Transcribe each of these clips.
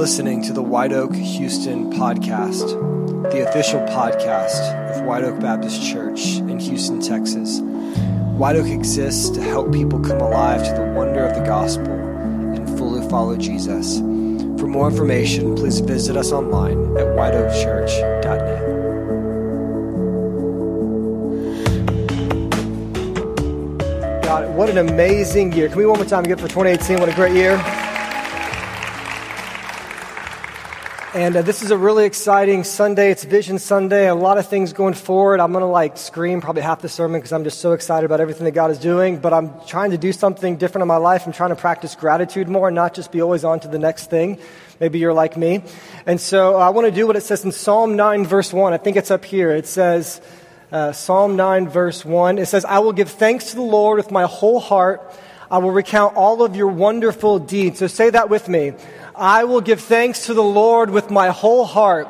listening to the White Oak Houston podcast, the official podcast of White Oak Baptist Church in Houston, Texas. White Oak exists to help people come alive to the wonder of the gospel and fully follow Jesus. For more information, please visit us online at whiteoakchurch.net. God, what an amazing year. Can we one more time give for 2018? What a great year. And uh, this is a really exciting Sunday. It's Vision Sunday. A lot of things going forward. I'm going to like scream probably half the sermon because I'm just so excited about everything that God is doing. But I'm trying to do something different in my life. I'm trying to practice gratitude more and not just be always on to the next thing. Maybe you're like me. And so uh, I want to do what it says in Psalm 9, verse 1. I think it's up here. It says, uh, Psalm 9, verse 1. It says, I will give thanks to the Lord with my whole heart. I will recount all of your wonderful deeds. So say that with me. I will give thanks to the Lord with my whole heart.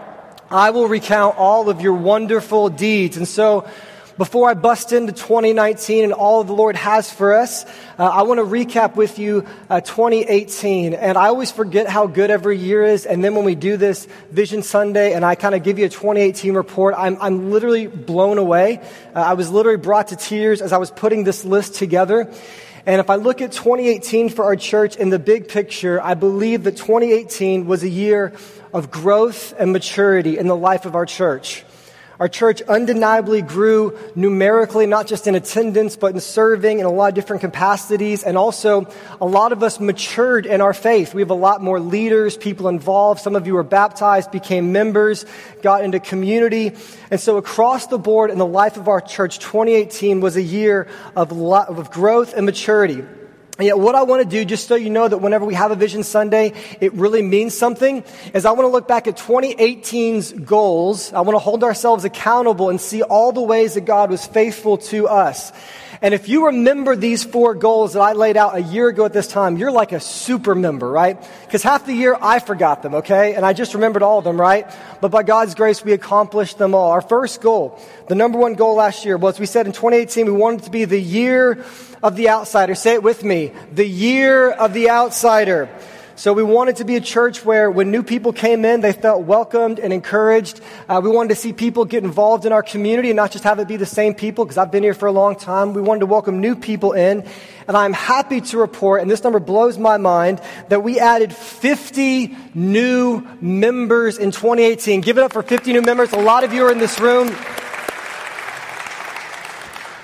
I will recount all of your wonderful deeds. And so, before I bust into 2019 and all the Lord has for us, uh, I want to recap with you uh, 2018. And I always forget how good every year is. And then when we do this Vision Sunday and I kind of give you a 2018 report, I'm, I'm literally blown away. Uh, I was literally brought to tears as I was putting this list together. And if I look at 2018 for our church in the big picture, I believe that 2018 was a year of growth and maturity in the life of our church. Our church undeniably grew numerically, not just in attendance, but in serving in a lot of different capacities. And also, a lot of us matured in our faith. We have a lot more leaders, people involved. Some of you were baptized, became members, got into community. And so, across the board in the life of our church, 2018 was a year of, of growth and maturity. And yet, what I want to do, just so you know that whenever we have a Vision Sunday, it really means something, is I want to look back at 2018's goals. I want to hold ourselves accountable and see all the ways that God was faithful to us. And if you remember these four goals that I laid out a year ago at this time, you're like a super member, right? Because half the year I forgot them, okay? And I just remembered all of them, right? But by God's grace, we accomplished them all. Our first goal, the number one goal last year was we said in 2018 we wanted to be the year of the outsider. Say it with me. The year of the outsider. So we wanted to be a church where when new people came in, they felt welcomed and encouraged. Uh, we wanted to see people get involved in our community and not just have it be the same people, because I've been here for a long time. We wanted to welcome new people in. And I'm happy to report, and this number blows my mind, that we added 50 new members in 2018. Give it up for 50 new members. A lot of you are in this room.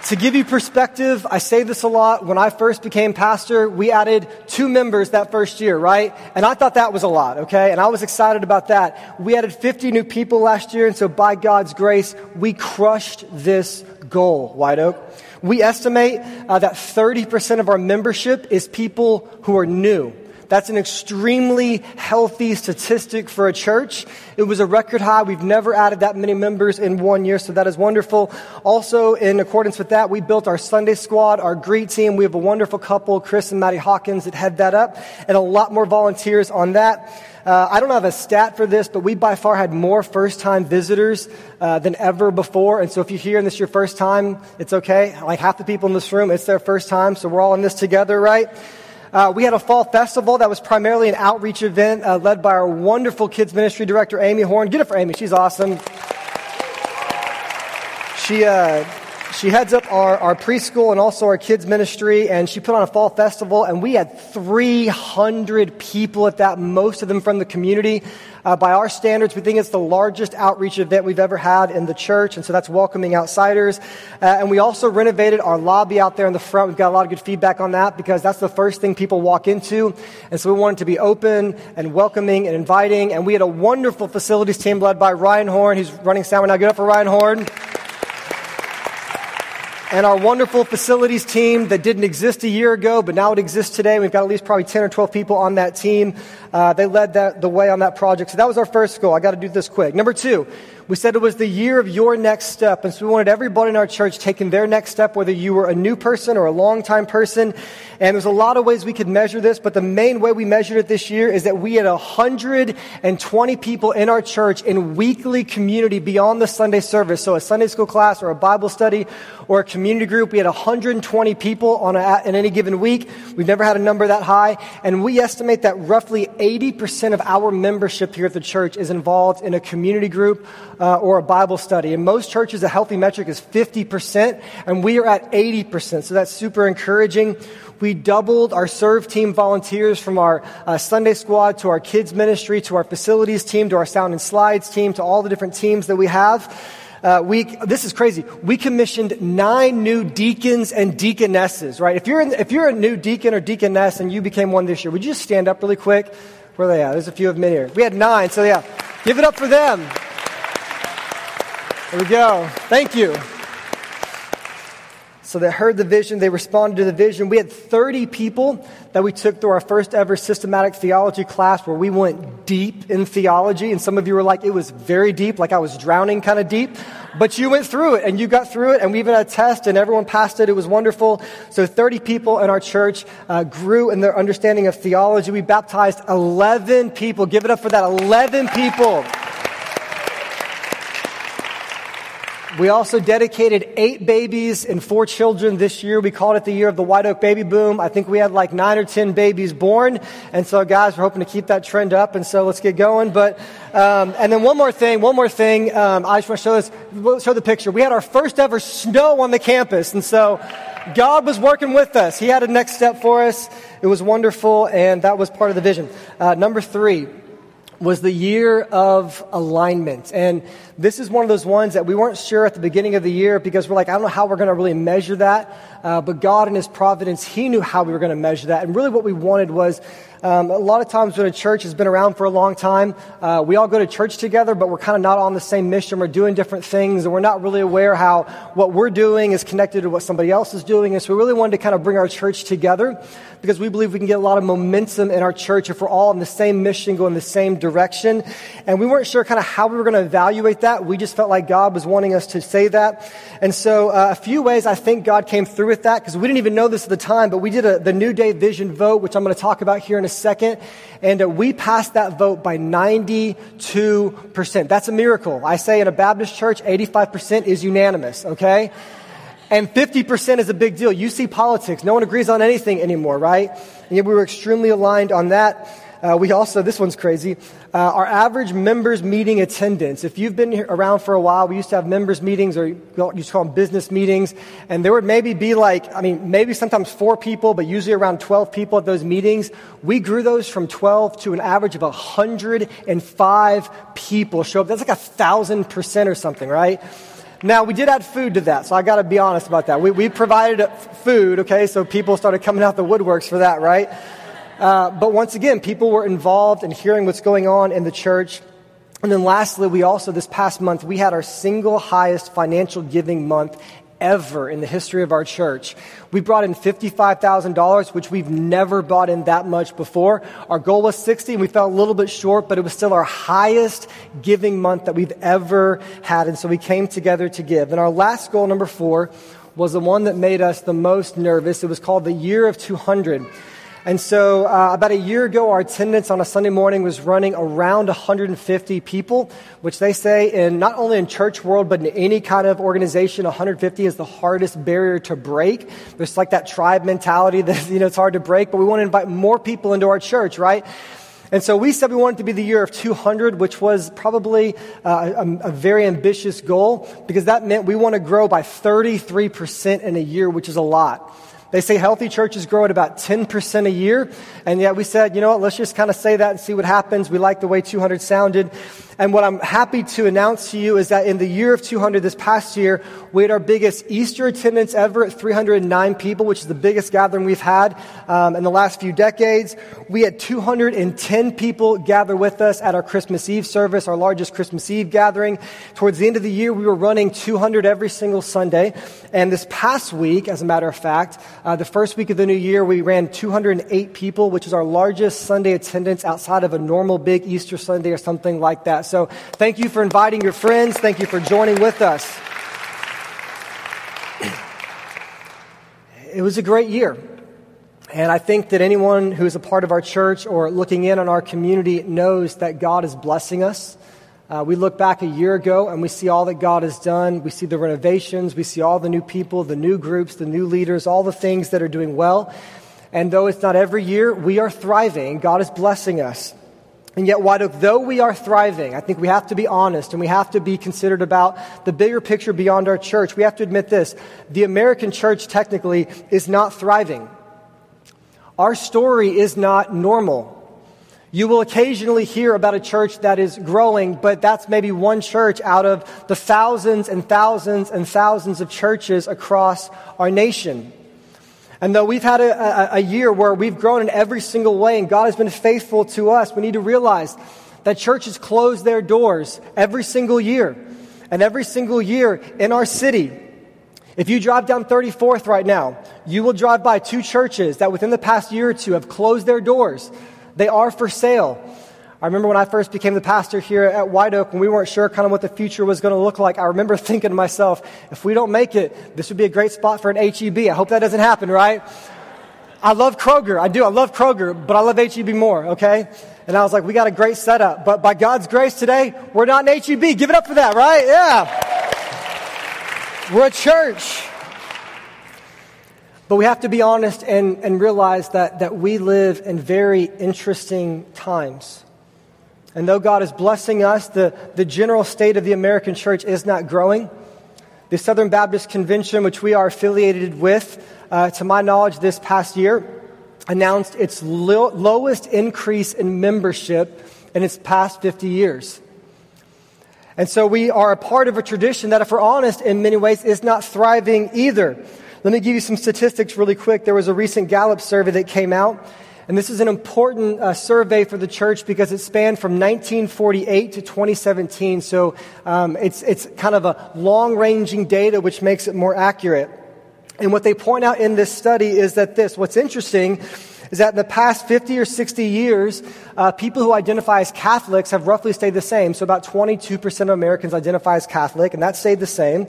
To give you perspective, I say this a lot. When I first became pastor, we added two members that first year, right? And I thought that was a lot, okay? And I was excited about that. We added 50 new people last year, and so by God's grace, we crushed this goal, White Oak. We estimate uh, that 30% of our membership is people who are new. That's an extremely healthy statistic for a church. It was a record high. We've never added that many members in one year, so that is wonderful. Also, in accordance with that, we built our Sunday squad, our greet team. We have a wonderful couple, Chris and Maddie Hawkins, that head that up, and a lot more volunteers on that. Uh, I don't have a stat for this, but we by far had more first time visitors uh, than ever before. And so if you're here and this is your first time, it's okay. Like half the people in this room, it's their first time, so we're all in this together, right? Uh, we had a fall festival that was primarily an outreach event uh, led by our wonderful kids ministry director, Amy Horn. Get it for Amy. She's awesome. She, uh, she heads up our, our preschool and also our kids ministry, and she put on a fall festival, and we had 300 people at that, most of them from the community. Uh, by our standards, we think it's the largest outreach event we've ever had in the church, and so that's welcoming outsiders. Uh, and we also renovated our lobby out there in the front. We've got a lot of good feedback on that because that's the first thing people walk into. And so we wanted to be open and welcoming and inviting. And we had a wonderful facilities team led by Ryan Horn, who's running sound right now. Good up for Ryan Horn and our wonderful facilities team that didn't exist a year ago, but now it exists today. We've got at least probably 10 or 12 people on that team. Uh, they led that, the way on that project. So that was our first goal. I got to do this quick. Number two, we said it was the year of your next step. And so we wanted everybody in our church taking their next step, whether you were a new person or a long-time person. And there's a lot of ways we could measure this, but the main way we measured it this year is that we had 120 people in our church in weekly community beyond the Sunday service. So a Sunday school class or a Bible study or a community group. We had 120 people on a, in any given week. We've never had a number that high. And we estimate that roughly 80% of our membership here at the church is involved in a community group uh, or a Bible study. In most churches, a healthy metric is 50%, and we are at 80%. So that's super encouraging. We doubled our serve team volunteers from our uh, Sunday squad to our kids ministry to our facilities team to our sound and slides team to all the different teams that we have. Uh, we, this is crazy. We commissioned nine new deacons and deaconesses, right? If you're, in, if you're a new deacon or deaconess and you became one this year, would you just stand up really quick? Where are they at? There's a few of them in here. We had nine, so yeah. Give it up for them. There we go. Thank you. So they heard the vision, they responded to the vision. We had 30 people that we took through our first ever systematic theology class where we went deep in theology. And some of you were like, it was very deep, like I was drowning kind of deep. But you went through it and you got through it and we even had a test and everyone passed it. It was wonderful. So 30 people in our church uh, grew in their understanding of theology. We baptized 11 people. Give it up for that. 11 people. We also dedicated eight babies and four children this year. We called it the year of the White Oak baby boom. I think we had like nine or ten babies born. And so, guys, we're hoping to keep that trend up. And so let's get going. But, um, and then one more thing, one more thing. Um, I just want to show this, we'll show the picture. We had our first ever snow on the campus. And so, God was working with us. He had a next step for us. It was wonderful. And that was part of the vision. Uh, number three was the year of alignment. And this is one of those ones that we weren't sure at the beginning of the year because we're like, I don't know how we're going to really measure that. Uh, but God in His providence, He knew how we were going to measure that. And really what we wanted was um, a lot of times when a church has been around for a long time, uh, we all go to church together, but we're kind of not on the same mission. We're doing different things, and we're not really aware how what we're doing is connected to what somebody else is doing. And so we really wanted to kind of bring our church together because we believe we can get a lot of momentum in our church if we're all in the same mission, going the same direction. And we weren't sure kind of how we were going to evaluate that. We just felt like God was wanting us to say that. And so uh, a few ways I think God came through with that because we didn't even know this at the time, but we did a, the New Day Vision vote, which I'm going to talk about here in a second. And uh, we passed that vote by 92%. That's a miracle. I say in a Baptist church, 85% is unanimous, okay? And 50% is a big deal. You see politics. No one agrees on anything anymore, right? And yet we were extremely aligned on that. Uh, we also, this one's crazy, uh, our average members meeting attendance. If you've been around for a while, we used to have members meetings or you used to call them business meetings. And there would maybe be like, I mean, maybe sometimes four people, but usually around 12 people at those meetings. We grew those from 12 to an average of 105 people show up. That's like a thousand percent or something, right? Now, we did add food to that, so I got to be honest about that. We, we provided food, okay, so people started coming out the woodworks for that, right? Uh, but once again, people were involved in hearing what's going on in the church. And then lastly, we also, this past month, we had our single highest financial giving month ever in the history of our church. We brought in $55,000, which we've never brought in that much before. Our goal was 60 and we fell a little bit short, but it was still our highest giving month that we've ever had. And so we came together to give. And our last goal, number four, was the one that made us the most nervous. It was called the year of 200. And so, uh, about a year ago, our attendance on a Sunday morning was running around 150 people, which they say in not only in church world, but in any kind of organization, 150 is the hardest barrier to break. There's like that tribe mentality that, you know, it's hard to break, but we want to invite more people into our church, right? And so we said we wanted to be the year of 200, which was probably uh, a, a, very ambitious goal because that meant we want to grow by 33% in a year, which is a lot. They say healthy churches grow at about 10% a year. And yet we said, you know what, let's just kind of say that and see what happens. We like the way 200 sounded. And what I'm happy to announce to you is that in the year of 200 this past year, we had our biggest Easter attendance ever at 309 people, which is the biggest gathering we've had um, in the last few decades. We had 210 people gather with us at our Christmas Eve service, our largest Christmas Eve gathering. Towards the end of the year, we were running 200 every single Sunday. And this past week, as a matter of fact, uh, the first week of the new year, we ran 208 people, which is our largest Sunday attendance outside of a normal big Easter Sunday or something like that. So thank you for inviting your friends. Thank you for joining with us. It was a great year. And I think that anyone who is a part of our church or looking in on our community knows that God is blessing us. Uh, we look back a year ago and we see all that God has done. We see the renovations. We see all the new people, the new groups, the new leaders, all the things that are doing well. And though it's not every year, we are thriving. God is blessing us. And yet, Oak, though we are thriving, I think we have to be honest and we have to be considered about the bigger picture beyond our church. We have to admit this the American church technically is not thriving. Our story is not normal. You will occasionally hear about a church that is growing, but that's maybe one church out of the thousands and thousands and thousands of churches across our nation. And though we've had a, a, a, year where we've grown in every single way and God has been faithful to us, we need to realize that churches close their doors every single year. And every single year in our city, if you drive down 34th right now, you will drive by two churches that within the past year or two have closed their doors they are for sale. I remember when I first became the pastor here at White Oak, when we weren't sure kind of what the future was going to look like. I remember thinking to myself, if we don't make it, this would be a great spot for an HEB. I hope that doesn't happen, right? I love Kroger. I do. I love Kroger, but I love HEB more, okay? And I was like, we got a great setup. But by God's grace today, we're not an HEB. Give it up for that, right? Yeah. We're a church. But we have to be honest and, and realize that, that we live in very interesting times. And though God is blessing us, the, the general state of the American church is not growing. The Southern Baptist Convention, which we are affiliated with, uh, to my knowledge, this past year, announced its lo- lowest increase in membership in its past 50 years. And so we are a part of a tradition that, if we're honest, in many ways is not thriving either. Let me give you some statistics really quick. There was a recent Gallup survey that came out, and this is an important uh, survey for the church because it spanned from 1948 to 2017. So um, it's, it's kind of a long ranging data, which makes it more accurate. And what they point out in this study is that this what's interesting is that in the past 50 or 60 years, uh, people who identify as Catholics have roughly stayed the same. So about 22% of Americans identify as Catholic, and that stayed the same.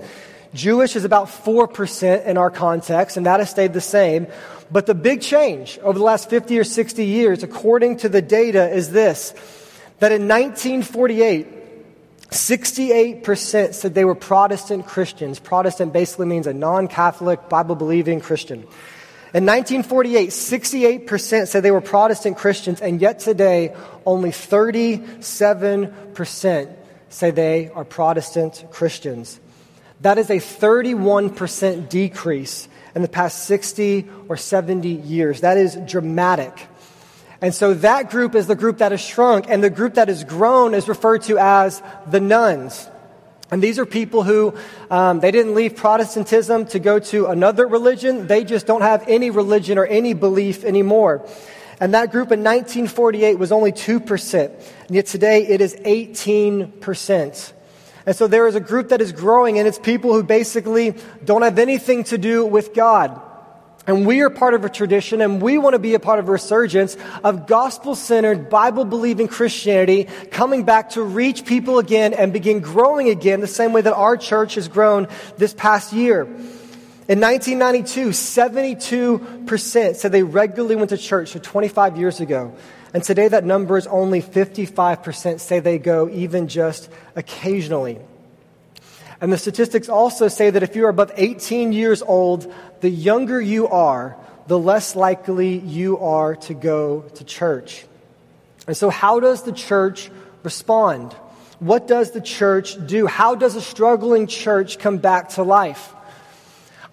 Jewish is about 4% in our context, and that has stayed the same. But the big change over the last 50 or 60 years, according to the data, is this that in 1948, 68% said they were Protestant Christians. Protestant basically means a non Catholic, Bible believing Christian. In 1948, 68% said they were Protestant Christians, and yet today, only 37% say they are Protestant Christians. That is a 31% decrease in the past 60 or 70 years. That is dramatic. And so that group is the group that has shrunk, and the group that has grown is referred to as the nones. And these are people who, um, they didn't leave Protestantism to go to another religion. They just don't have any religion or any belief anymore. And that group in 1948 was only 2%. And yet today it is 18%. And so there is a group that is growing, and it's people who basically don't have anything to do with God. And we are part of a tradition, and we want to be a part of a resurgence of gospel centered, Bible believing Christianity coming back to reach people again and begin growing again the same way that our church has grown this past year. In 1992, 72% said they regularly went to church, so 25 years ago. And today that number is only 55% say they go even just occasionally. And the statistics also say that if you're above 18 years old, the younger you are, the less likely you are to go to church. And so, how does the church respond? What does the church do? How does a struggling church come back to life?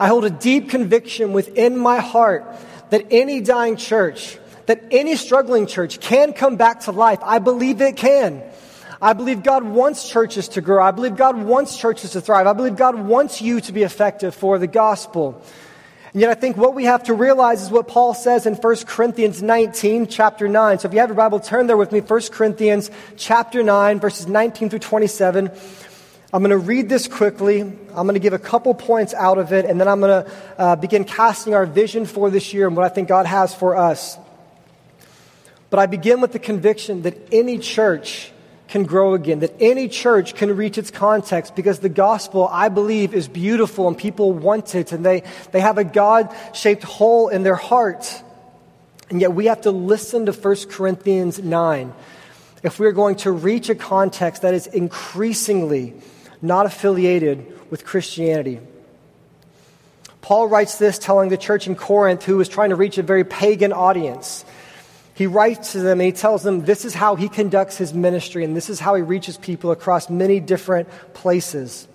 I hold a deep conviction within my heart that any dying church that any struggling church can come back to life. I believe it can. I believe God wants churches to grow. I believe God wants churches to thrive. I believe God wants you to be effective for the gospel. And yet I think what we have to realize is what Paul says in 1 Corinthians 19, chapter 9. So if you have your Bible, turn there with me. 1 Corinthians chapter 9, verses 19 through 27. I'm going to read this quickly. I'm going to give a couple points out of it, and then I'm going to uh, begin casting our vision for this year and what I think God has for us. But I begin with the conviction that any church can grow again, that any church can reach its context because the gospel, I believe, is beautiful and people want it and they, they have a God shaped hole in their heart. And yet we have to listen to 1 Corinthians 9. if we're going to reach a context that is increasingly not affiliated with Christianity. Paul writes this telling the church in Corinth, who was trying to reach a very pagan audience. He writes to them and he tells them this is how he conducts his ministry and this is how he reaches people across many different places.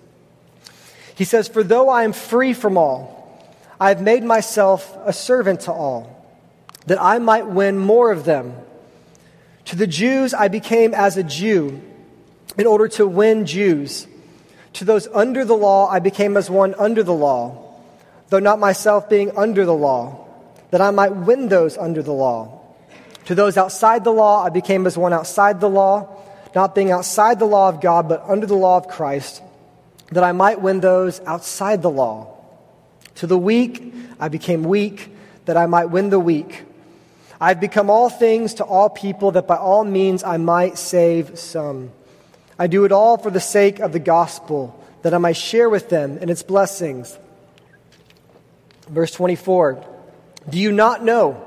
He says, For though I am free from all, I have made myself a servant to all, that I might win more of them. To the Jews, I became as a Jew in order to win Jews. To those under the law, I became as one under the law, though not myself being under the law, that I might win those under the law. To those outside the law, I became as one outside the law, not being outside the law of God, but under the law of Christ, that I might win those outside the law. To the weak, I became weak, that I might win the weak. I've become all things to all people, that by all means I might save some. I do it all for the sake of the gospel, that I might share with them in its blessings. Verse 24 Do you not know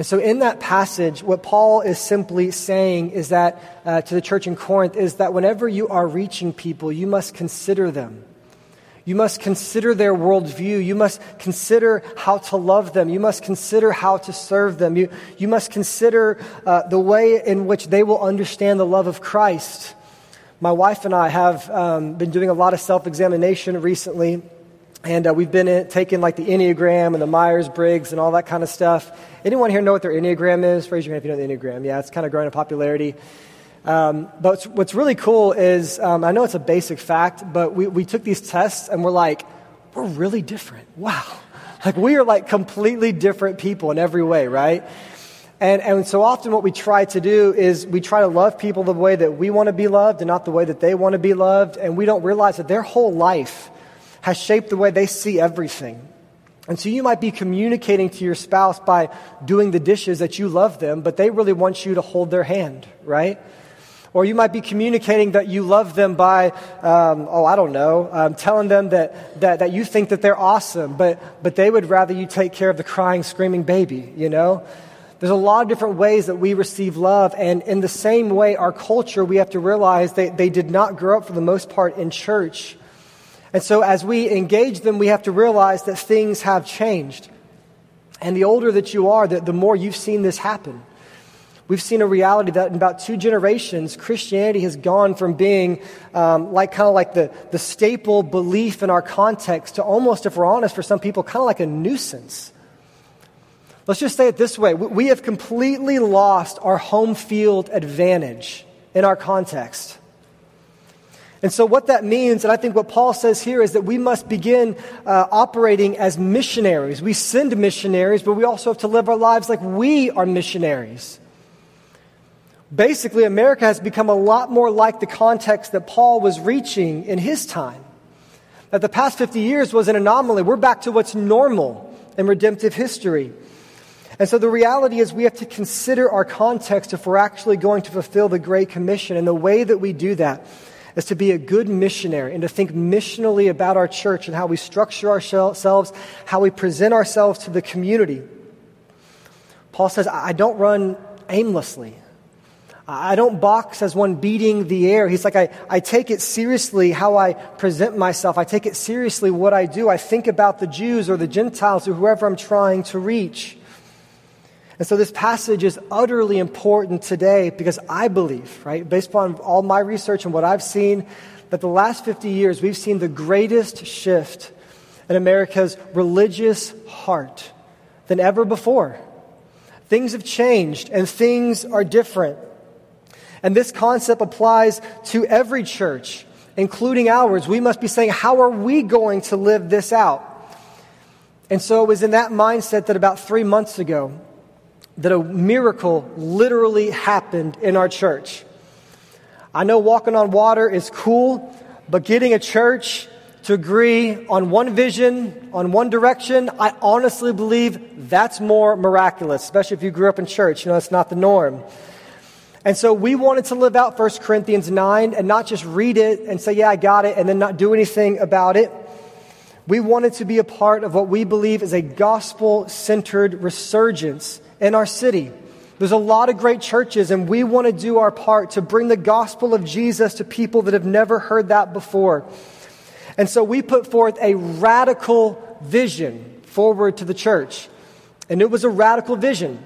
And so, in that passage, what Paul is simply saying is that uh, to the church in Corinth is that whenever you are reaching people, you must consider them. You must consider their worldview. You must consider how to love them. You must consider how to serve them. You, you must consider uh, the way in which they will understand the love of Christ. My wife and I have um, been doing a lot of self examination recently. And uh, we've been in, taking like the Enneagram and the Myers Briggs and all that kind of stuff. Anyone here know what their Enneagram is? Raise your hand if you know the Enneagram. Yeah, it's kind of growing in popularity. Um, but what's really cool is um, I know it's a basic fact, but we, we took these tests and we're like, we're really different. Wow. Like we are like completely different people in every way, right? And, and so often what we try to do is we try to love people the way that we want to be loved and not the way that they want to be loved. And we don't realize that their whole life has shaped the way they see everything. And so you might be communicating to your spouse by doing the dishes that you love them, but they really want you to hold their hand, right? Or you might be communicating that you love them by, um, oh, I don't know, um, telling them that, that, that you think that they're awesome, but, but they would rather you take care of the crying, screaming baby, you know? There's a lot of different ways that we receive love, and in the same way, our culture, we have to realize that they did not grow up for the most part in church. And so as we engage them, we have to realize that things have changed. And the older that you are, the, the more you've seen this happen. We've seen a reality that in about two generations, Christianity has gone from being um, like kind of like the, the staple belief in our context to almost, if we're honest, for some people, kind of like a nuisance. Let's just say it this way we have completely lost our home field advantage in our context. And so, what that means, and I think what Paul says here, is that we must begin uh, operating as missionaries. We send missionaries, but we also have to live our lives like we are missionaries. Basically, America has become a lot more like the context that Paul was reaching in his time. That the past 50 years was an anomaly. We're back to what's normal in redemptive history. And so the reality is we have to consider our context if we're actually going to fulfill the Great Commission. And the way that we do that is to be a good missionary and to think missionally about our church and how we structure ourselves, how we present ourselves to the community. Paul says, I don't run aimlessly. I don't box as one beating the air. He's like, I, I take it seriously how I present myself. I take it seriously what I do. I think about the Jews or the Gentiles or whoever I'm trying to reach. And so this passage is utterly important today because I believe, right, based upon all my research and what I've seen, that the last 50 years we've seen the greatest shift in America's religious heart than ever before. Things have changed and things are different. And this concept applies to every church, including ours. We must be saying, how are we going to live this out? And so it was in that mindset that about three months ago, that a miracle literally happened in our church. I know walking on water is cool, but getting a church to agree on one vision, on one direction, I honestly believe that's more miraculous, especially if you grew up in church. You know, it's not the norm. And so we wanted to live out 1 Corinthians 9 and not just read it and say, yeah, I got it, and then not do anything about it. We wanted to be a part of what we believe is a gospel centered resurgence in our city. There's a lot of great churches, and we want to do our part to bring the gospel of Jesus to people that have never heard that before. And so we put forth a radical vision forward to the church. And it was a radical vision.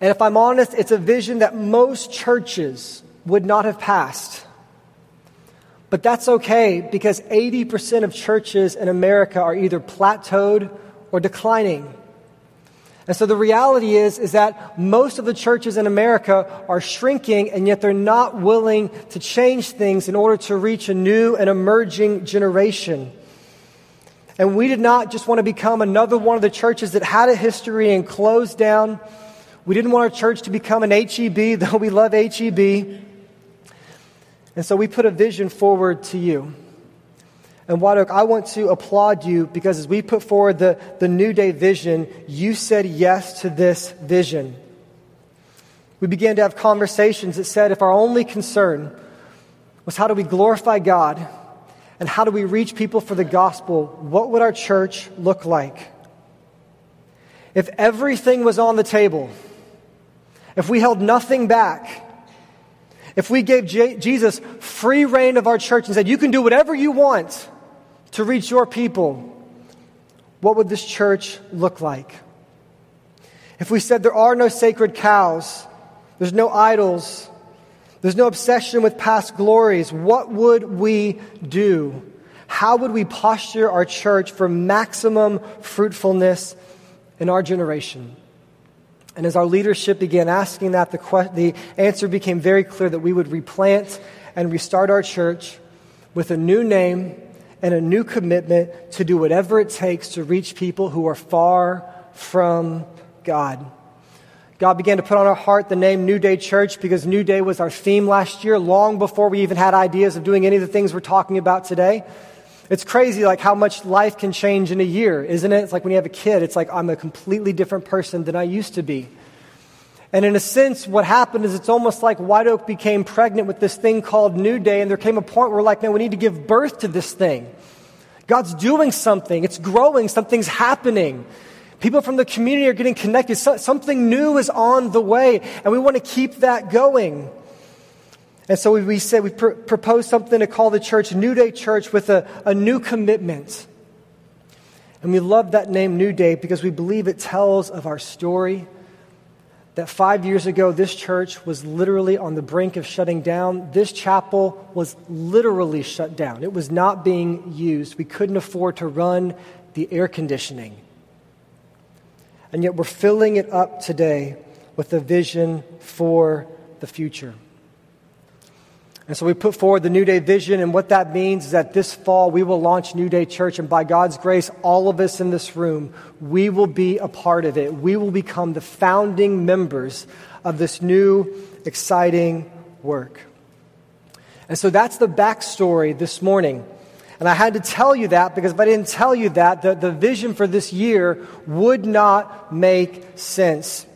And if I'm honest, it's a vision that most churches would not have passed. But that's okay because 80% of churches in America are either plateaued or declining. And so the reality is, is that most of the churches in America are shrinking and yet they're not willing to change things in order to reach a new and emerging generation. And we did not just want to become another one of the churches that had a history and closed down. We didn't want our church to become an HEB, though we love HEB. And so we put a vision forward to you. And White Oak, I want to applaud you because as we put forward the, the New Day vision, you said yes to this vision. We began to have conversations that said if our only concern was how do we glorify God and how do we reach people for the gospel, what would our church look like? If everything was on the table, if we held nothing back, if we gave J- Jesus free rein of our church and said, You can do whatever you want, to reach your people, what would this church look like? If we said there are no sacred cows, there's no idols, there's no obsession with past glories, what would we do? How would we posture our church for maximum fruitfulness in our generation? And as our leadership began asking that, the, que- the answer became very clear that we would replant and restart our church with a new name and a new commitment to do whatever it takes to reach people who are far from God. God began to put on our heart the name New Day Church because New Day was our theme last year, long before we even had ideas of doing any of the things we're talking about today. It's crazy, like how much life can change in a year, isn't it? It's like when you have a kid, it's like I'm a completely different person than I used to be. And in a sense, what happened is it's almost like White Oak became pregnant with this thing called New Day, and there came a point where, we're like, man, we need to give birth to this thing. God's doing something, it's growing, something's happening. People from the community are getting connected. So, something new is on the way, and we want to keep that going. And so we, we said we pr- proposed something to call the church New Day Church with a, a new commitment. And we love that name New Day because we believe it tells of our story that five years ago, this church was literally on the brink of shutting down. This chapel was literally shut down. It was not being used. We couldn't afford to run the air conditioning. And yet, we're filling it up today with a vision for the future. And so we put forward the New Day vision, and what that means is that this fall we will launch New Day Church, and by God's grace, all of us in this room, we will be a part of it. We will become the founding members of this new, exciting work. And so that's the backstory this morning. And I had to tell you that because if I didn't tell you that, the, the vision for this year would not make sense.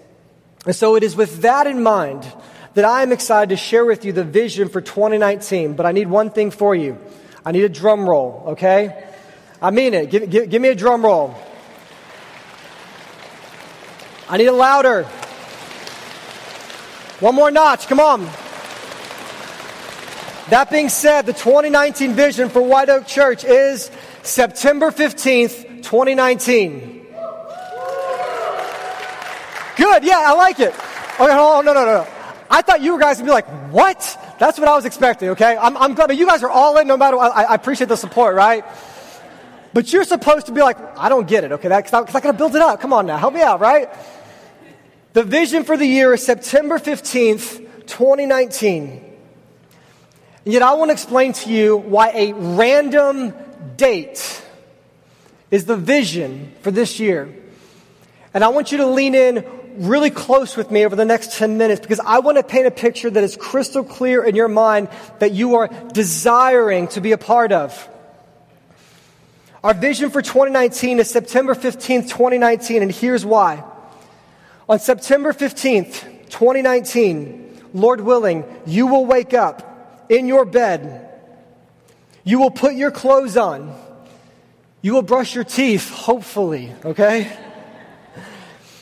And so it is with that in mind that I am excited to share with you the vision for 2019. But I need one thing for you I need a drum roll, okay? I mean it. Give, give, give me a drum roll. I need a louder. One more notch, come on. That being said, the 2019 vision for White Oak Church is September 15th, 2019. Good, yeah, I like it. Okay, hold on, no, no, no. I thought you guys would be like, what? That's what I was expecting, okay? I'm, I'm glad, but you guys are all in no matter what. I, I appreciate the support, right? But you're supposed to be like, I don't get it, okay? Because I, I got to build it up. Come on now, help me out, right? The vision for the year is September 15th, 2019. And yet I want to explain to you why a random date is the vision for this year. And I want you to lean in really close with me over the next 10 minutes because I want to paint a picture that is crystal clear in your mind that you are desiring to be a part of. Our vision for 2019 is September 15th, 2019, and here's why. On September 15th, 2019, Lord willing, you will wake up in your bed. You will put your clothes on. You will brush your teeth, hopefully, okay?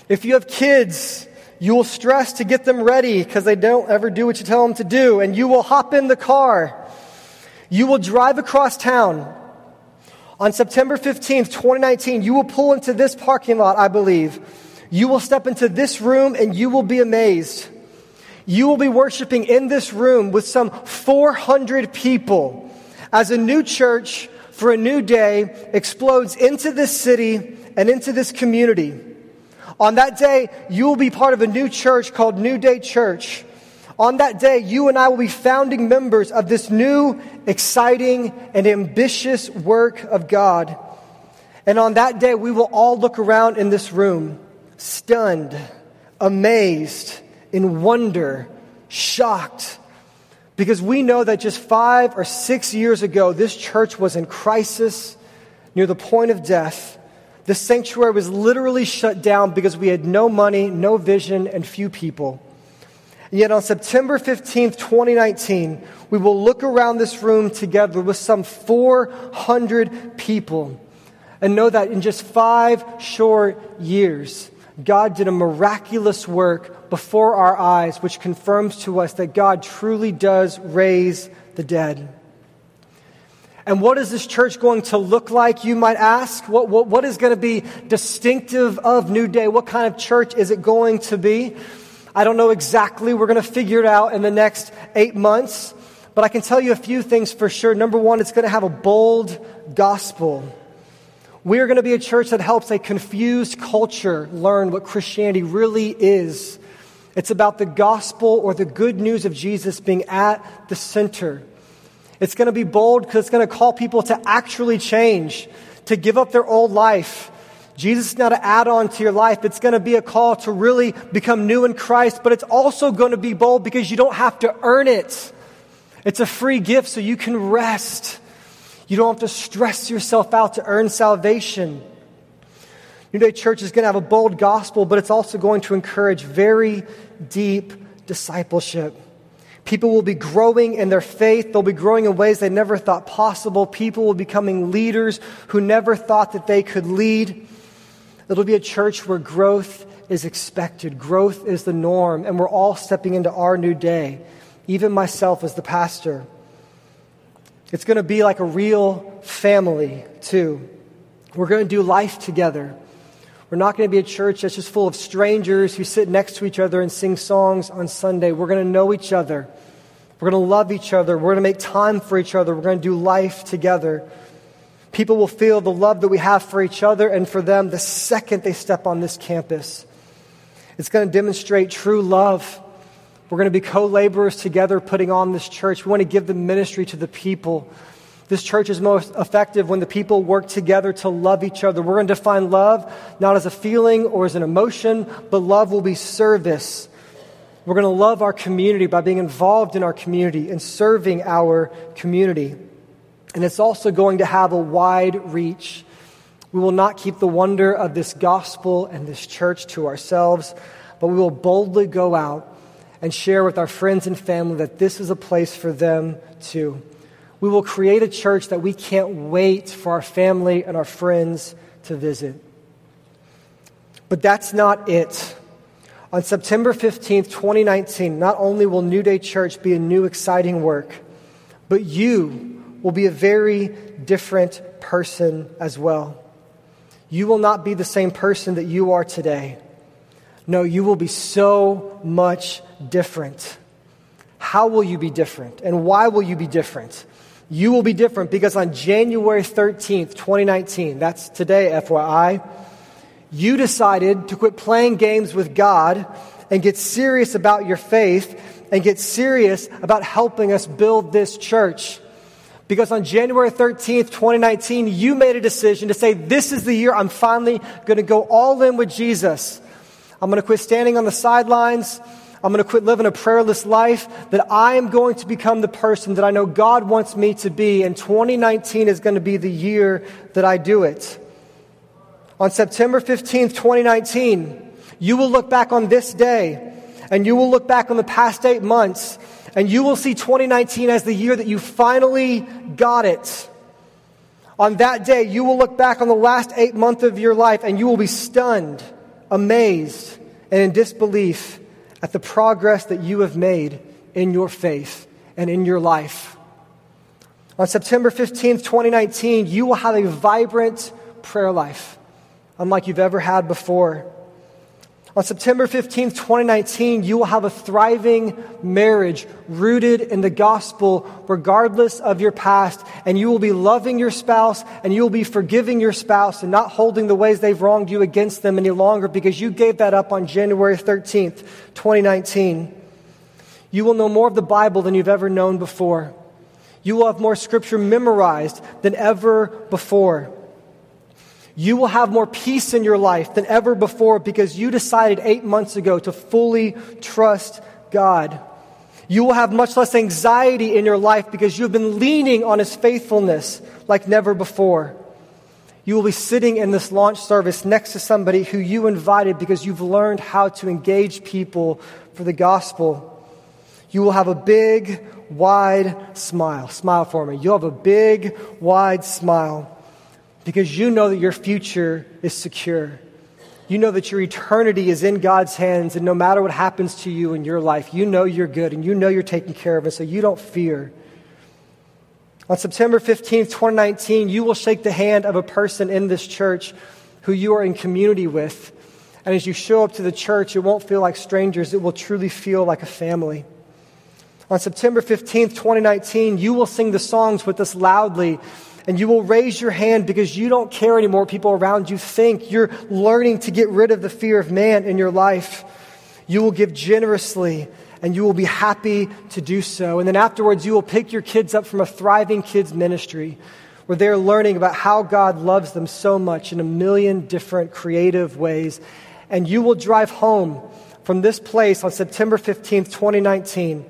If you have kids, you will stress to get them ready because they don't ever do what you tell them to do, and you will hop in the car. You will drive across town. On September 15th, 2019, you will pull into this parking lot, I believe. You will step into this room and you will be amazed. You will be worshiping in this room with some 400 people as a new church for a new day explodes into this city and into this community. On that day, you will be part of a new church called New Day Church. On that day, you and I will be founding members of this new, exciting, and ambitious work of God. And on that day, we will all look around in this room, stunned, amazed, in wonder, shocked, because we know that just five or six years ago, this church was in crisis, near the point of death. The sanctuary was literally shut down because we had no money, no vision, and few people. And yet on September 15th, 2019, we will look around this room together with some 400 people and know that in just five short years, God did a miraculous work before our eyes, which confirms to us that God truly does raise the dead. And what is this church going to look like, you might ask? What, what, what is going to be distinctive of New Day? What kind of church is it going to be? I don't know exactly. We're going to figure it out in the next eight months. But I can tell you a few things for sure. Number one, it's going to have a bold gospel. We are going to be a church that helps a confused culture learn what Christianity really is. It's about the gospel or the good news of Jesus being at the center. It's going to be bold because it's going to call people to actually change, to give up their old life. Jesus is not an add on to your life. It's going to be a call to really become new in Christ, but it's also going to be bold because you don't have to earn it. It's a free gift so you can rest. You don't have to stress yourself out to earn salvation. New Day Church is going to have a bold gospel, but it's also going to encourage very deep discipleship. People will be growing in their faith. They'll be growing in ways they never thought possible. People will be becoming leaders who never thought that they could lead. It'll be a church where growth is expected. Growth is the norm, and we're all stepping into our new day, even myself as the pastor. It's going to be like a real family, too. We're going to do life together. We're not going to be a church that's just full of strangers who sit next to each other and sing songs on Sunday. We're going to know each other. We're going to love each other. We're going to make time for each other. We're going to do life together. People will feel the love that we have for each other and for them the second they step on this campus. It's going to demonstrate true love. We're going to be co laborers together putting on this church. We want to give the ministry to the people. This church is most effective when the people work together to love each other. We're going to define love not as a feeling or as an emotion, but love will be service. We're going to love our community by being involved in our community and serving our community. And it's also going to have a wide reach. We will not keep the wonder of this gospel and this church to ourselves, but we will boldly go out and share with our friends and family that this is a place for them too. We will create a church that we can't wait for our family and our friends to visit. But that's not it. On September 15th, 2019, not only will New Day Church be a new, exciting work, but you will be a very different person as well. You will not be the same person that you are today. No, you will be so much different. How will you be different? And why will you be different? You will be different because on January 13th, 2019, that's today, FYI, you decided to quit playing games with God and get serious about your faith and get serious about helping us build this church. Because on January 13th, 2019, you made a decision to say, This is the year I'm finally going to go all in with Jesus. I'm going to quit standing on the sidelines. I'm going to quit living a prayerless life, that I am going to become the person that I know God wants me to be, and 2019 is going to be the year that I do it. On September 15th, 2019, you will look back on this day, and you will look back on the past eight months, and you will see 2019 as the year that you finally got it. On that day, you will look back on the last eight months of your life, and you will be stunned, amazed, and in disbelief at the progress that you have made in your faith and in your life. On September 15th, 2019, you will have a vibrant prayer life, unlike you've ever had before. On September 15th, 2019, you will have a thriving marriage rooted in the gospel, regardless of your past. And you will be loving your spouse and you will be forgiving your spouse and not holding the ways they've wronged you against them any longer because you gave that up on January 13th, 2019. You will know more of the Bible than you've ever known before. You will have more scripture memorized than ever before. You will have more peace in your life than ever before because you decided eight months ago to fully trust God. You will have much less anxiety in your life because you've been leaning on His faithfulness like never before. You will be sitting in this launch service next to somebody who you invited because you've learned how to engage people for the gospel. You will have a big, wide smile. Smile for me. You'll have a big, wide smile because you know that your future is secure. You know that your eternity is in God's hands, and no matter what happens to you in your life, you know you're good and you know you're taken care of, and so you don't fear. On September 15th, 2019, you will shake the hand of a person in this church who you are in community with. And as you show up to the church, it won't feel like strangers, it will truly feel like a family. On September 15th, 2019, you will sing the songs with us loudly and you will raise your hand because you don't care anymore what people around you think. You're learning to get rid of the fear of man in your life. You will give generously and you will be happy to do so. And then afterwards, you will pick your kids up from a thriving kids ministry where they're learning about how God loves them so much in a million different creative ways. And you will drive home from this place on September 15th, 2019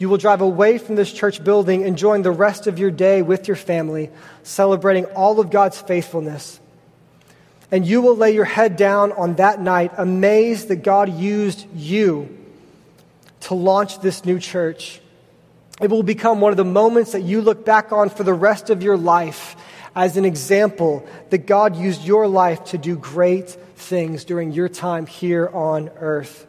you will drive away from this church building, enjoying the rest of your day with your family, celebrating all of God's faithfulness. And you will lay your head down on that night, amazed that God used you to launch this new church. It will become one of the moments that you look back on for the rest of your life as an example that God used your life to do great things during your time here on earth.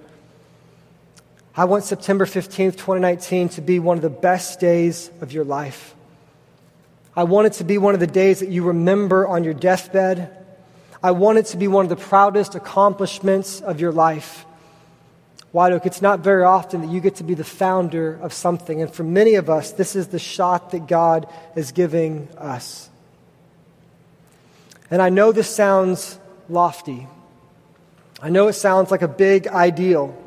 I want September 15th, 2019 to be one of the best days of your life. I want it to be one of the days that you remember on your deathbed. I want it to be one of the proudest accomplishments of your life. White Oak, it's not very often that you get to be the founder of something. And for many of us, this is the shot that God is giving us. And I know this sounds lofty. I know it sounds like a big ideal.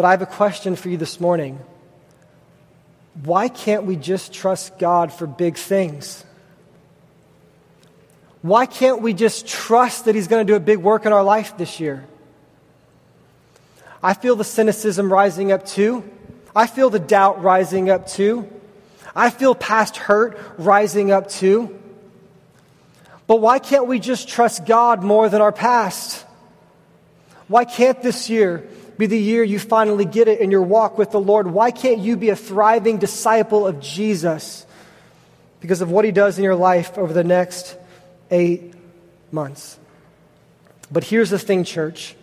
But I have a question for you this morning. Why can't we just trust God for big things? Why can't we just trust that He's going to do a big work in our life this year? I feel the cynicism rising up too. I feel the doubt rising up too. I feel past hurt rising up too. But why can't we just trust God more than our past? Why can't this year be the year you finally get it in your walk with the Lord. Why can't you be a thriving disciple of Jesus because of what he does in your life over the next eight months? But here's the thing, church.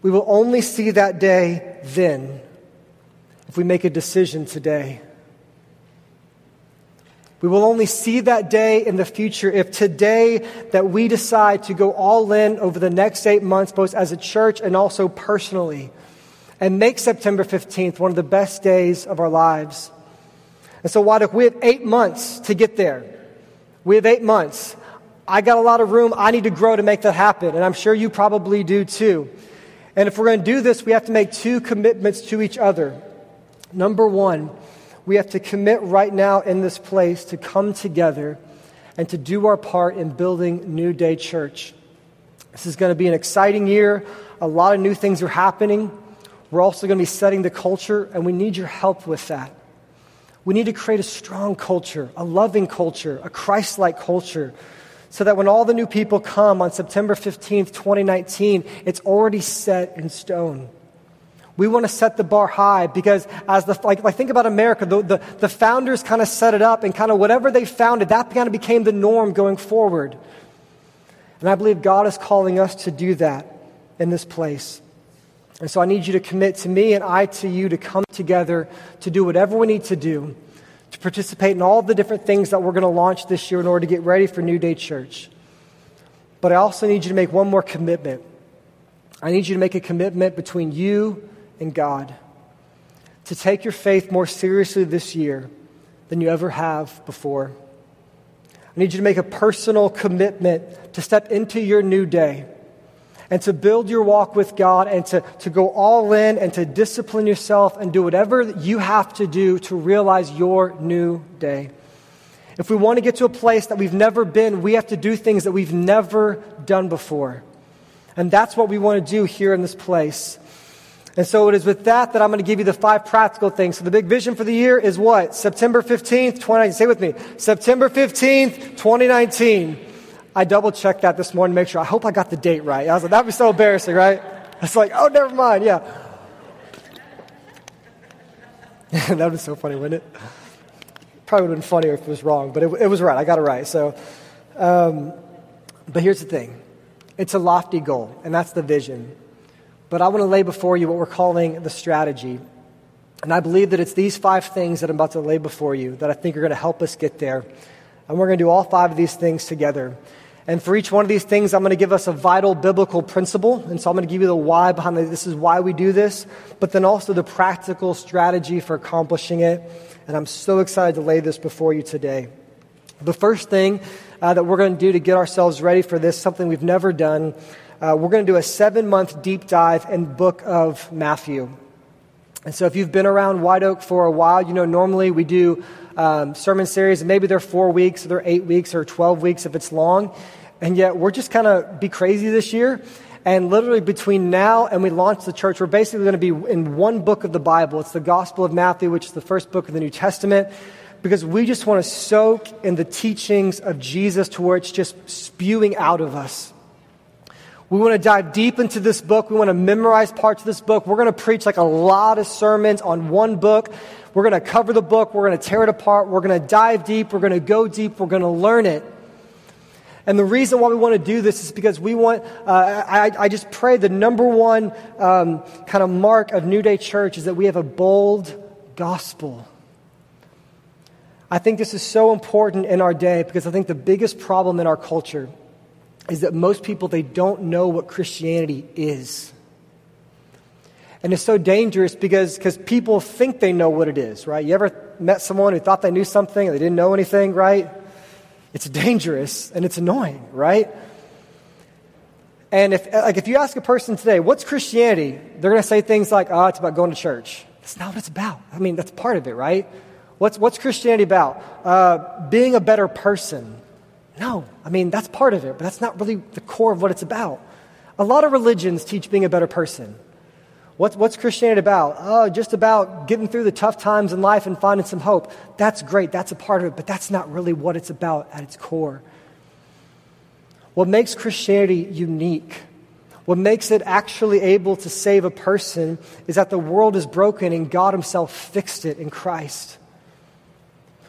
We will only see that day then if we make a decision today. We will only see that day in the future if today that we decide to go all in over the next eight months, both as a church and also personally, and make September 15th one of the best days of our lives. And so, White Oak, we have eight months to get there. We have eight months. I got a lot of room. I need to grow to make that happen, and I'm sure you probably do too. And if we're going to do this, we have to make two commitments to each other. Number one, we have to commit right now in this place to come together and to do our part in building New Day Church. This is going to be an exciting year. A lot of new things are happening. We're also going to be setting the culture, and we need your help with that. We need to create a strong culture, a loving culture, a Christ like culture, so that when all the new people come on September 15th, 2019, it's already set in stone. We want to set the bar high because as the, like, like think about America, the, the, the founders kind of set it up and kind of whatever they founded, that kind of became the norm going forward. And I believe God is calling us to do that in this place. And so I need you to commit to me and I to you to come together to do whatever we need to do to participate in all the different things that we're going to launch this year in order to get ready for New Day Church. But I also need you to make one more commitment. I need you to make a commitment between you in God, to take your faith more seriously this year than you ever have before. I need you to make a personal commitment to step into your new day and to build your walk with God and to, to go all in and to discipline yourself and do whatever you have to do to realize your new day. If we want to get to a place that we've never been, we have to do things that we've never done before. And that's what we want to do here in this place. And so it is with that that I'm going to give you the five practical things. So the big vision for the year is what? September 15th, 2019. Say with me. September 15th, 2019. I double checked that this morning to make sure. I hope I got the date right. I was like, that'd be so embarrassing, right? It's like, oh, never mind. Yeah. that would be so funny, wouldn't it? Probably would have been funnier if it was wrong, but it, it was right. I got it right. So, um, but here's the thing it's a lofty goal, and that's the vision. But I want to lay before you what we're calling the strategy. And I believe that it's these five things that I'm about to lay before you that I think are going to help us get there. And we're going to do all five of these things together. And for each one of these things, I'm going to give us a vital biblical principle. And so I'm going to give you the why behind it. This is why we do this, but then also the practical strategy for accomplishing it. And I'm so excited to lay this before you today. The first thing uh, that we're going to do to get ourselves ready for this, something we've never done, uh, we're going to do a seven month deep dive in book of Matthew. And so if you've been around White Oak for a while, you know normally we do um, sermon series, and maybe they're four weeks, or they're eight weeks, or 12 weeks if it's long. And yet we're just kind of be crazy this year. And literally between now and we launch the church, we're basically going to be in one book of the Bible. It's the Gospel of Matthew, which is the first book of the New Testament, because we just want to soak in the teachings of Jesus to where it's just spewing out of us. We want to dive deep into this book. We want to memorize parts of this book. We're going to preach like a lot of sermons on one book. We're going to cover the book. We're going to tear it apart. We're going to dive deep. We're going to go deep. We're going to learn it. And the reason why we want to do this is because we want, uh, I, I, just pray the number one um, kind of mark of New Day Church is that we have a bold gospel. I think this is so important in our day because I think the biggest problem in our culture is that most people they don't know what Christianity is. And it's so dangerous because because people think they know what it is, right? You ever met someone who thought they knew something and they didn't know anything, right? It's dangerous and it's annoying, right? And if like if you ask a person today, what's Christianity? They're going to say things like, "Oh, it's about going to church." That's not what it's about. I mean, that's part of it, right? What's what's Christianity about? Uh, being a better person. No, I mean, that's part of it, but that's not really the core of what it's about. A lot of religions teach being a better person. What's, what's Christianity about? Oh, just about getting through the tough times in life and finding some hope. That's great, that's a part of it, but that's not really what it's about at its core. What makes Christianity unique, what makes it actually able to save a person, is that the world is broken and God Himself fixed it in Christ.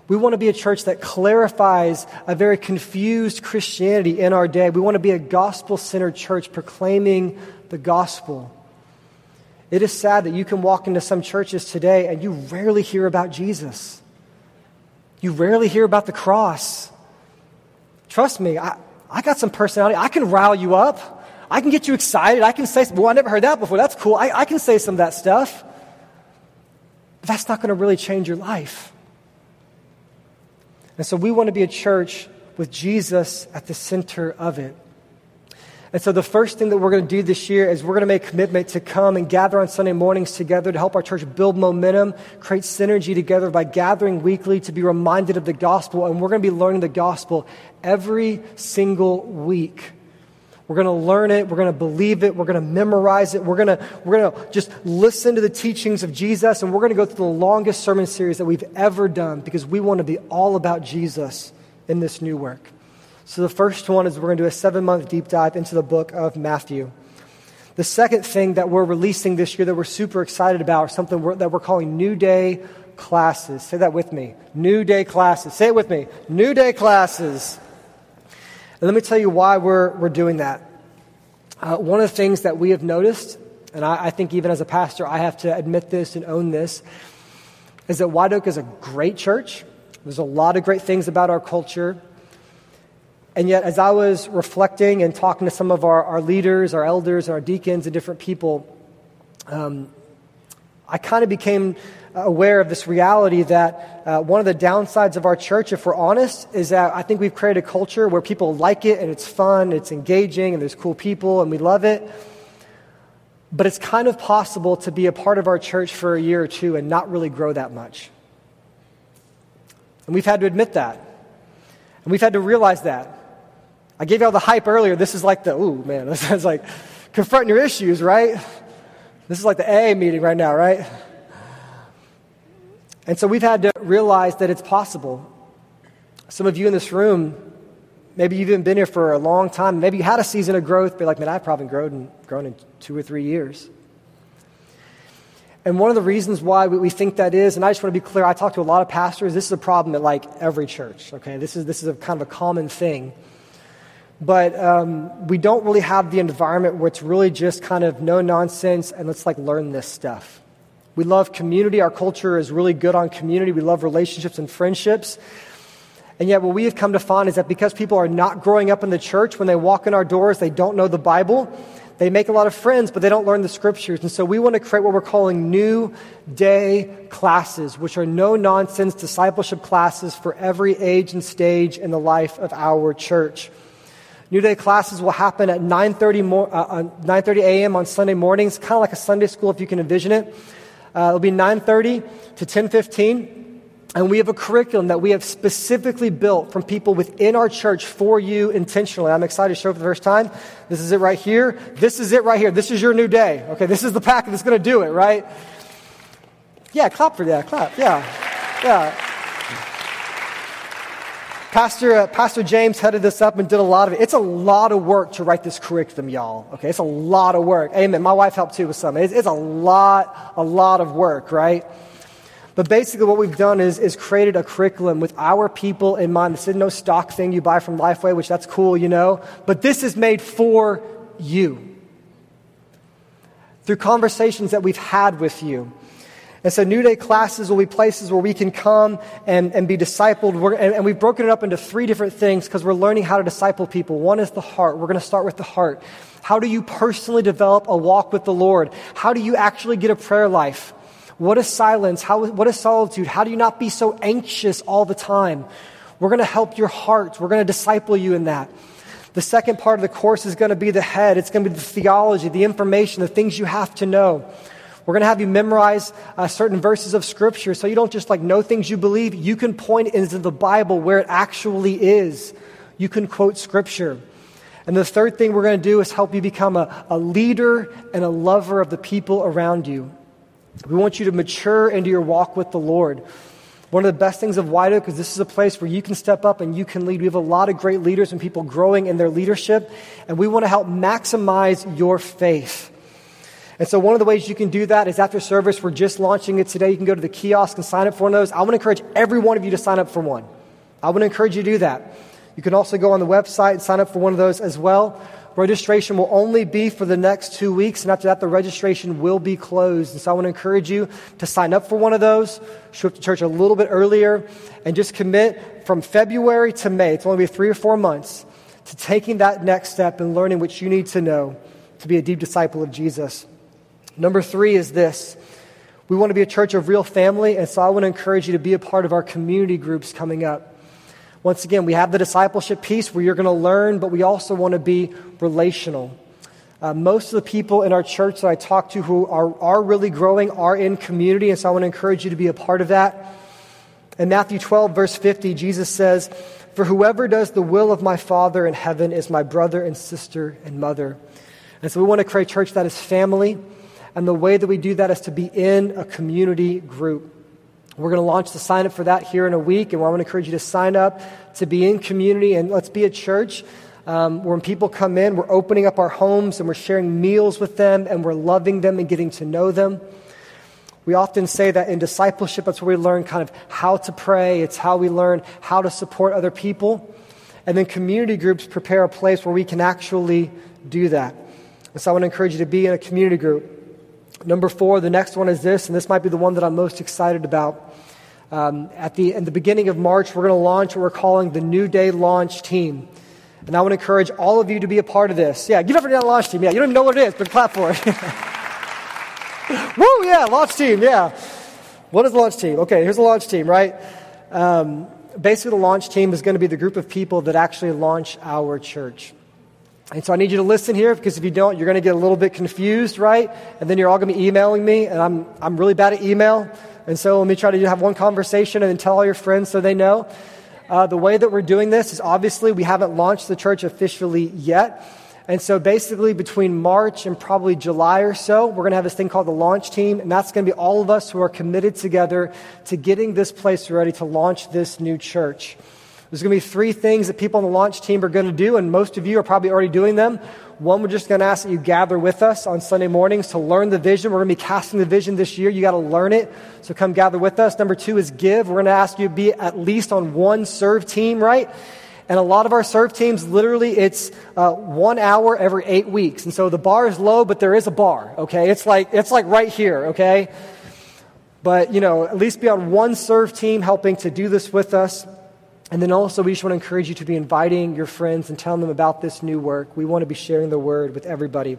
We want to be a church that clarifies a very confused Christianity in our day. We want to be a gospel centered church proclaiming the gospel. It is sad that you can walk into some churches today and you rarely hear about Jesus. You rarely hear about the cross. Trust me, I, I got some personality. I can rile you up. I can get you excited. I can say, well, I never heard that before. That's cool. I, I can say some of that stuff. But that's not going to really change your life. And so we want to be a church with Jesus at the center of it. And so the first thing that we're going to do this year is we're going to make commitment to come and gather on Sunday mornings together to help our church build momentum, create synergy together by gathering weekly to be reminded of the gospel. And we're going to be learning the gospel every single week. We're going to learn it. We're going to believe it. We're going to memorize it. We're going to, we're going to just listen to the teachings of Jesus. And we're going to go through the longest sermon series that we've ever done because we want to be all about Jesus in this new work. So the first one is we're going to do a seven month deep dive into the book of Matthew. The second thing that we're releasing this year that we're super excited about is something we're, that we're calling New Day classes. Say that with me. New Day classes. Say it with me. New Day classes. And let me tell you why we're, we're doing that. Uh, one of the things that we have noticed, and I, I, think even as a pastor, I have to admit this and own this, is that White Oak is a great church. There's a lot of great things about our culture. And yet, as I was reflecting and talking to some of our, our leaders, our elders, our deacons, and different people, um, I kind of became aware of this reality that uh, one of the downsides of our church, if we're honest, is that I think we've created a culture where people like it and it's fun, it's engaging, and there's cool people and we love it. But it's kind of possible to be a part of our church for a year or two and not really grow that much. And we've had to admit that. And we've had to realize that. I gave you all the hype earlier. This is like the, ooh, man, this is like confronting your issues, right? This is like the AA meeting right now, right? And so we've had to realize that it's possible. Some of you in this room, maybe you've even been here for a long time. Maybe you had a season of growth, but like, man, I've probably grown in, grown in two or three years. And one of the reasons why we, think that is, and I just want to be clear, I talk to a lot of pastors. This is a problem at like every church. Okay, this is this is a kind of a common thing. But um, we don't really have the environment where it's really just kind of no nonsense and let's like learn this stuff. We love community. Our culture is really good on community. We love relationships and friendships. And yet, what we have come to find is that because people are not growing up in the church, when they walk in our doors, they don't know the Bible. They make a lot of friends, but they don't learn the scriptures. And so we want to create what we're calling new day classes, which are no nonsense discipleship classes for every age and stage in the life of our church. New Day classes will happen at 9.30, mo- uh, 9.30 a.m. on Sunday mornings, kind of like a Sunday school if you can envision it. Uh, it'll be 9.30 to 10.15. And we have a curriculum that we have specifically built from people within our church for you intentionally. I'm excited to show it for the first time. This is it right here. This is it right here. This is your new day. Okay, this is the packet that's going to do it, right? Yeah, clap for that. Clap. Yeah. Yeah. Pastor, uh, Pastor James headed this up and did a lot of it. It's a lot of work to write this curriculum, y'all. Okay, it's a lot of work. Amen. My wife helped too with some. It's, it's a lot, a lot of work, right? But basically, what we've done is, is created a curriculum with our people in mind. This is no stock thing you buy from Lifeway, which that's cool, you know. But this is made for you. Through conversations that we've had with you. And so, New Day classes will be places where we can come and, and be discipled. And, and, we've broken it up into three different things because we're learning how to disciple people. One is the heart. We're going to start with the heart. How do you personally develop a walk with the Lord? How do you actually get a prayer life? What is silence? How, what is solitude? How do you not be so anxious all the time? We're going to help your heart. We're going to disciple you in that. The second part of the course is going to be the head. It's going to be the theology, the information, the things you have to know. We're going to have you memorize uh, certain verses of Scripture so you don't just like know things you believe. You can point into the Bible where it actually is. You can quote Scripture. And the third thing we're going to do is help you become a, a leader and a lover of the people around you. We want you to mature into your walk with the Lord. One of the best things of White Oak is this is a place where you can step up and you can lead. We have a lot of great leaders and people growing in their leadership, and we want to help maximize your faith. And so, one of the ways you can do that is after service, we're just launching it today. You can go to the kiosk and sign up for one of those. I want to encourage every one of you to sign up for one. I want to encourage you to do that. You can also go on the website and sign up for one of those as well. Registration will only be for the next two weeks, and after that, the registration will be closed. And so, I want to encourage you to sign up for one of those, show up to church a little bit earlier, and just commit from February to May. It's only be three or four months to taking that next step and learning what you need to know to be a deep disciple of Jesus. Number three is this we want to be a church of real family, and so I want to encourage you to be a part of our community groups coming up. Once again, we have the discipleship piece where you're going to learn, but we also want to be relational. Uh, most of the people in our church that I talk to who are, are really growing are in community, and so I want to encourage you to be a part of that. In Matthew 12, verse 50, Jesus says, For whoever does the will of my Father in heaven is my brother and sister and mother. And so we want to create a church that is family. And the way that we do that is to be in a community group. We're going to launch the sign up for that here in a week, and I want to encourage you to sign up to be in community and let's be a church um, when people come in, we're opening up our homes and we're sharing meals with them and we're loving them and getting to know them. We often say that in discipleship, that's where we learn kind of how to pray, it's how we learn how to support other people. And then community groups prepare a place where we can actually do that. And so I want to encourage you to be in a community group. Number four, the next one is this, and this might be the one that I'm most excited about. Um, at the, in the beginning of March, we're going to launch what we're calling the New Day Launch Team. And I want to encourage all of you to be a part of this. Yeah, give up for that launch team. Yeah, you don't even know what it is, but clap for it. Woo, yeah, launch team, yeah. What is launch team? Okay, here's the launch team, right? Um, basically, the launch team is going to be the group of people that actually launch our church. And so I need you to listen here because if you don't, you're going to get a little bit confused, right? And then you're all going to be emailing me, and I'm, I'm really bad at email. And so let me try to have one conversation and then tell all your friends so they know. Uh, the way that we're doing this is obviously we haven't launched the church officially yet. And so basically, between March and probably July or so, we're going to have this thing called the launch team. And that's going to be all of us who are committed together to getting this place ready to launch this new church. There's going to be three things that people on the launch team are going to do, and most of you are probably already doing them. One, we're just going to ask that you gather with us on Sunday mornings to learn the vision. We're going to be casting the vision this year. You got to learn it. So come gather with us. Number two is give. We're going to ask you to be at least on one serve team, right? And a lot of our serve teams, literally, it's uh, one hour every eight weeks. And so the bar is low, but there is a bar, okay? It's like, it's like right here, okay? But, you know, at least be on one serve team helping to do this with us. And then also, we just want to encourage you to be inviting your friends and telling them about this new work. We want to be sharing the word with everybody.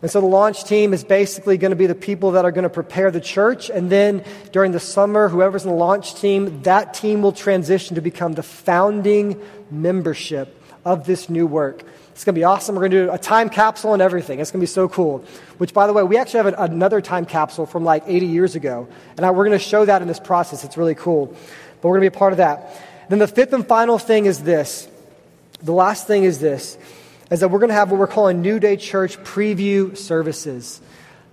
And so the launch team is basically going to be the people that are going to prepare the church. And then during the summer, whoever's in the launch team, that team will transition to become the founding membership of this new work. It's going to be awesome. We're going to do a time capsule and everything. It's going to be so cool. Which, by the way, we actually have another time capsule from like 80 years ago. And we're going to show that in this process. It's really cool. But we're going to be a part of that. Then the fifth and final thing is this. The last thing is this, is that we're going to have what we're calling New Day Church preview services.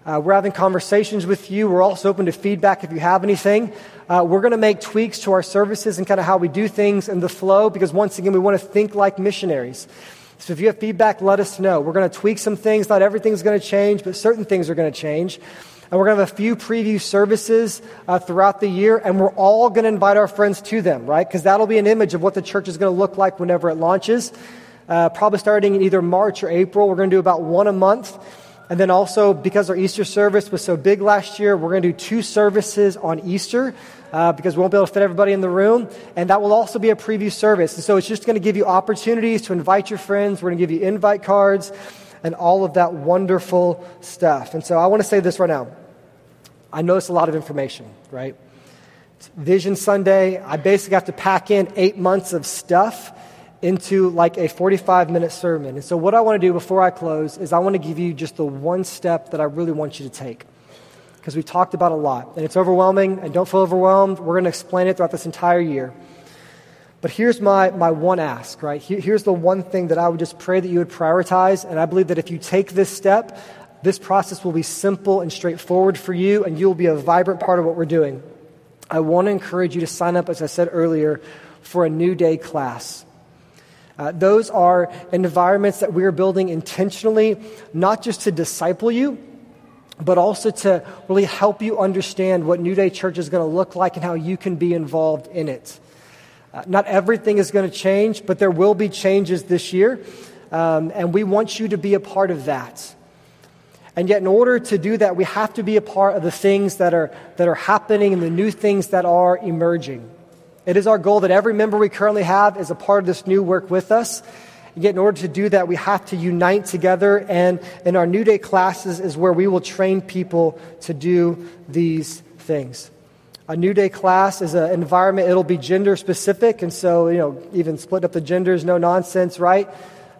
Uh, we're having conversations with you. We're also open to feedback if you have anything. Uh, we're going to make tweaks to our services and kind of how we do things in the flow because, once again, we want to think like missionaries. So if you have feedback, let us know. We're going to tweak some things. Not everything's going to change, but certain things are going to change. And we're going to have a few preview services uh, throughout the year, and we're all going to invite our friends to them, right? Because that'll be an image of what the church is going to look like whenever it launches. Uh, probably starting in either March or April, we're going to do about one a month. And then also, because our Easter service was so big last year, we're going to do two services on Easter uh, because we won't be able to fit everybody in the room. And that will also be a preview service. And so it's just going to give you opportunities to invite your friends. We're going to give you invite cards and all of that wonderful stuff. And so I want to say this right now. I know it's a lot of information, right? It's Vision Sunday. I basically have to pack in eight months of stuff into like a 45 minute sermon. And so, what I want to do before I close is I want to give you just the one step that I really want you to take. Because we talked about a lot, and it's overwhelming, and don't feel overwhelmed. We're going to explain it throughout this entire year. But here's my, my one ask, right? here's the one thing that I would just pray that you would prioritize. And I believe that if you take this step, this process will be simple and straightforward for you, and you'll be a vibrant part of what we're doing. I want to encourage you to sign up, as I said earlier, for a new day class. Uh, those are environments that we are building intentionally, not just to disciple you, but also to really help you understand what New Day Church is going to look like and how you can be involved in it. Uh, not everything is going to change, but there will be changes this year. Um, and we want you to be a part of that. And yet, in order to do that, we have to be a part of the things that are, that are happening and the new things that are emerging. It is our goal that every member we currently have is a part of this new work with us. And yet, in order to do that, we have to unite together. And in our New Day classes is where we will train people to do these things. A New Day class is an environment, it'll be gender specific. And so, you know, even split up the genders, no nonsense, right?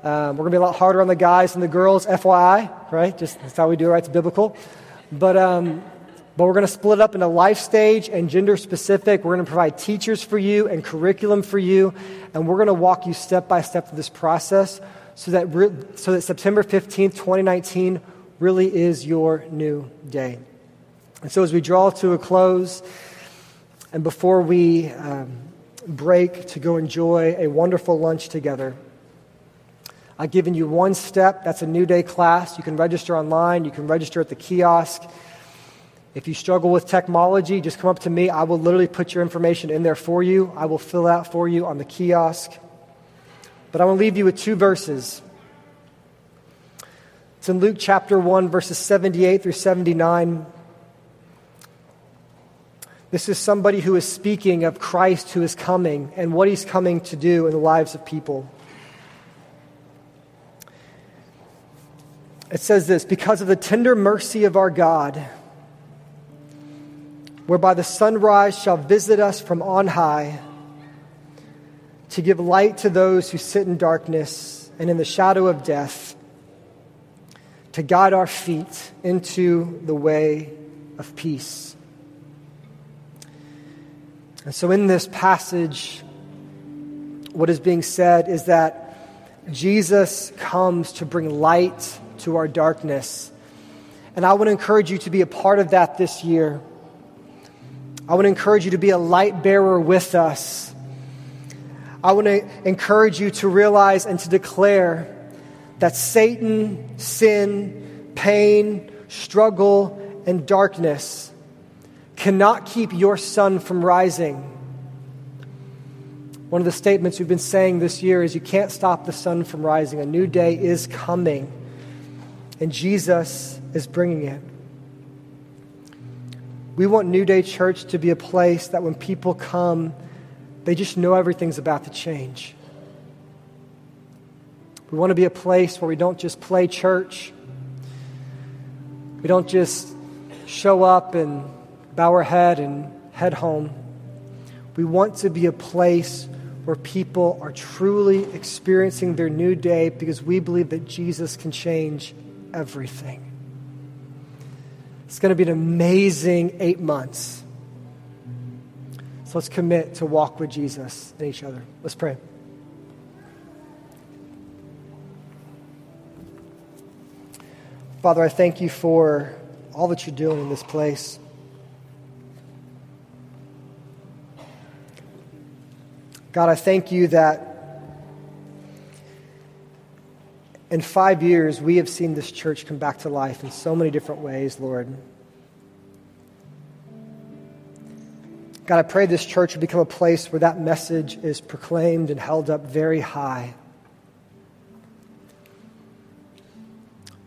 Um, we're going to be a lot harder on the guys than the girls, FYI, right? Just that's how we do it, right? It's biblical. But um, But we're going to split up into life stage and gender specific. We're going to provide teachers for you and curriculum for you. And we're going to walk you step by step through this process so that, re- so that September 15th, 2019 really is your new day. And so as we draw to a close, and before we um, break to go enjoy a wonderful lunch together, I've given you one step. That's a New Day class. You can register online, you can register at the kiosk. If you struggle with technology, just come up to me. I will literally put your information in there for you. I will fill out for you on the kiosk. But I want to leave you with two verses. It's in Luke chapter 1, verses 78 through 79. This is somebody who is speaking of Christ who is coming and what he's coming to do in the lives of people. It says this because of the tender mercy of our God, whereby the sunrise shall visit us from on high, to give light to those who sit in darkness and in the shadow of death, to guide our feet into the way of peace. And so, in this passage, what is being said is that Jesus comes to bring light to our darkness. And I to encourage you to be a part of that this year. I to encourage you to be a light bearer with us. I want to encourage you to realize and to declare that Satan, sin, pain, struggle, and darkness cannot keep your sun from rising. One of the statements we've been saying this year is you can't stop the sun from rising. A new day is coming and Jesus is bringing it. We want New Day Church to be a place that when people come, they just know everything's about to change. We want to be a place where we don't just play church, we don't just show up and bow our head and head home. We want to be a place where people are truly experiencing their new day because we believe that Jesus can change everything. It's going to be an amazing eight months. So let's commit to walk with Jesus and each other. Let's pray. Father, I thank you for all that you're doing in this place. God, I thank you that in five years, we have seen this church come back to life in so many different ways, Lord. God, I pray this church would become a place where that message is proclaimed and held up very high.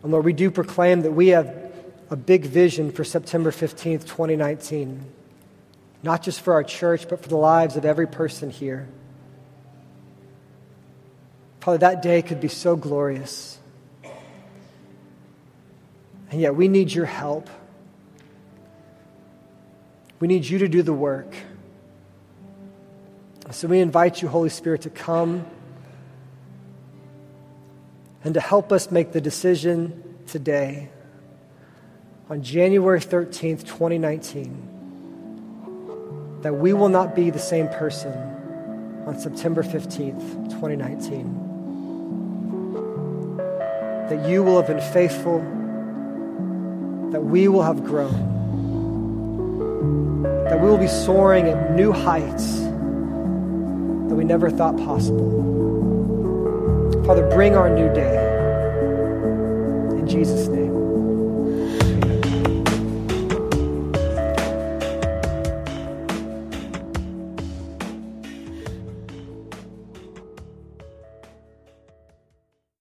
And Lord, we do proclaim that we have a big vision for September 15th, 2019, not just for our church, but for the lives of every person here. Father, that day could be so glorious. And yet we need your help. We need you to do the work. So we invite you, Holy Spirit, to come and to help us make the decision today on January 13th, 2019, that we will not be the same person on September 15th, 2019 that you will have been faithful, that we will have grown, that we will be soaring at new heights that we never thought possible. Father, bring our new day. In Jesus'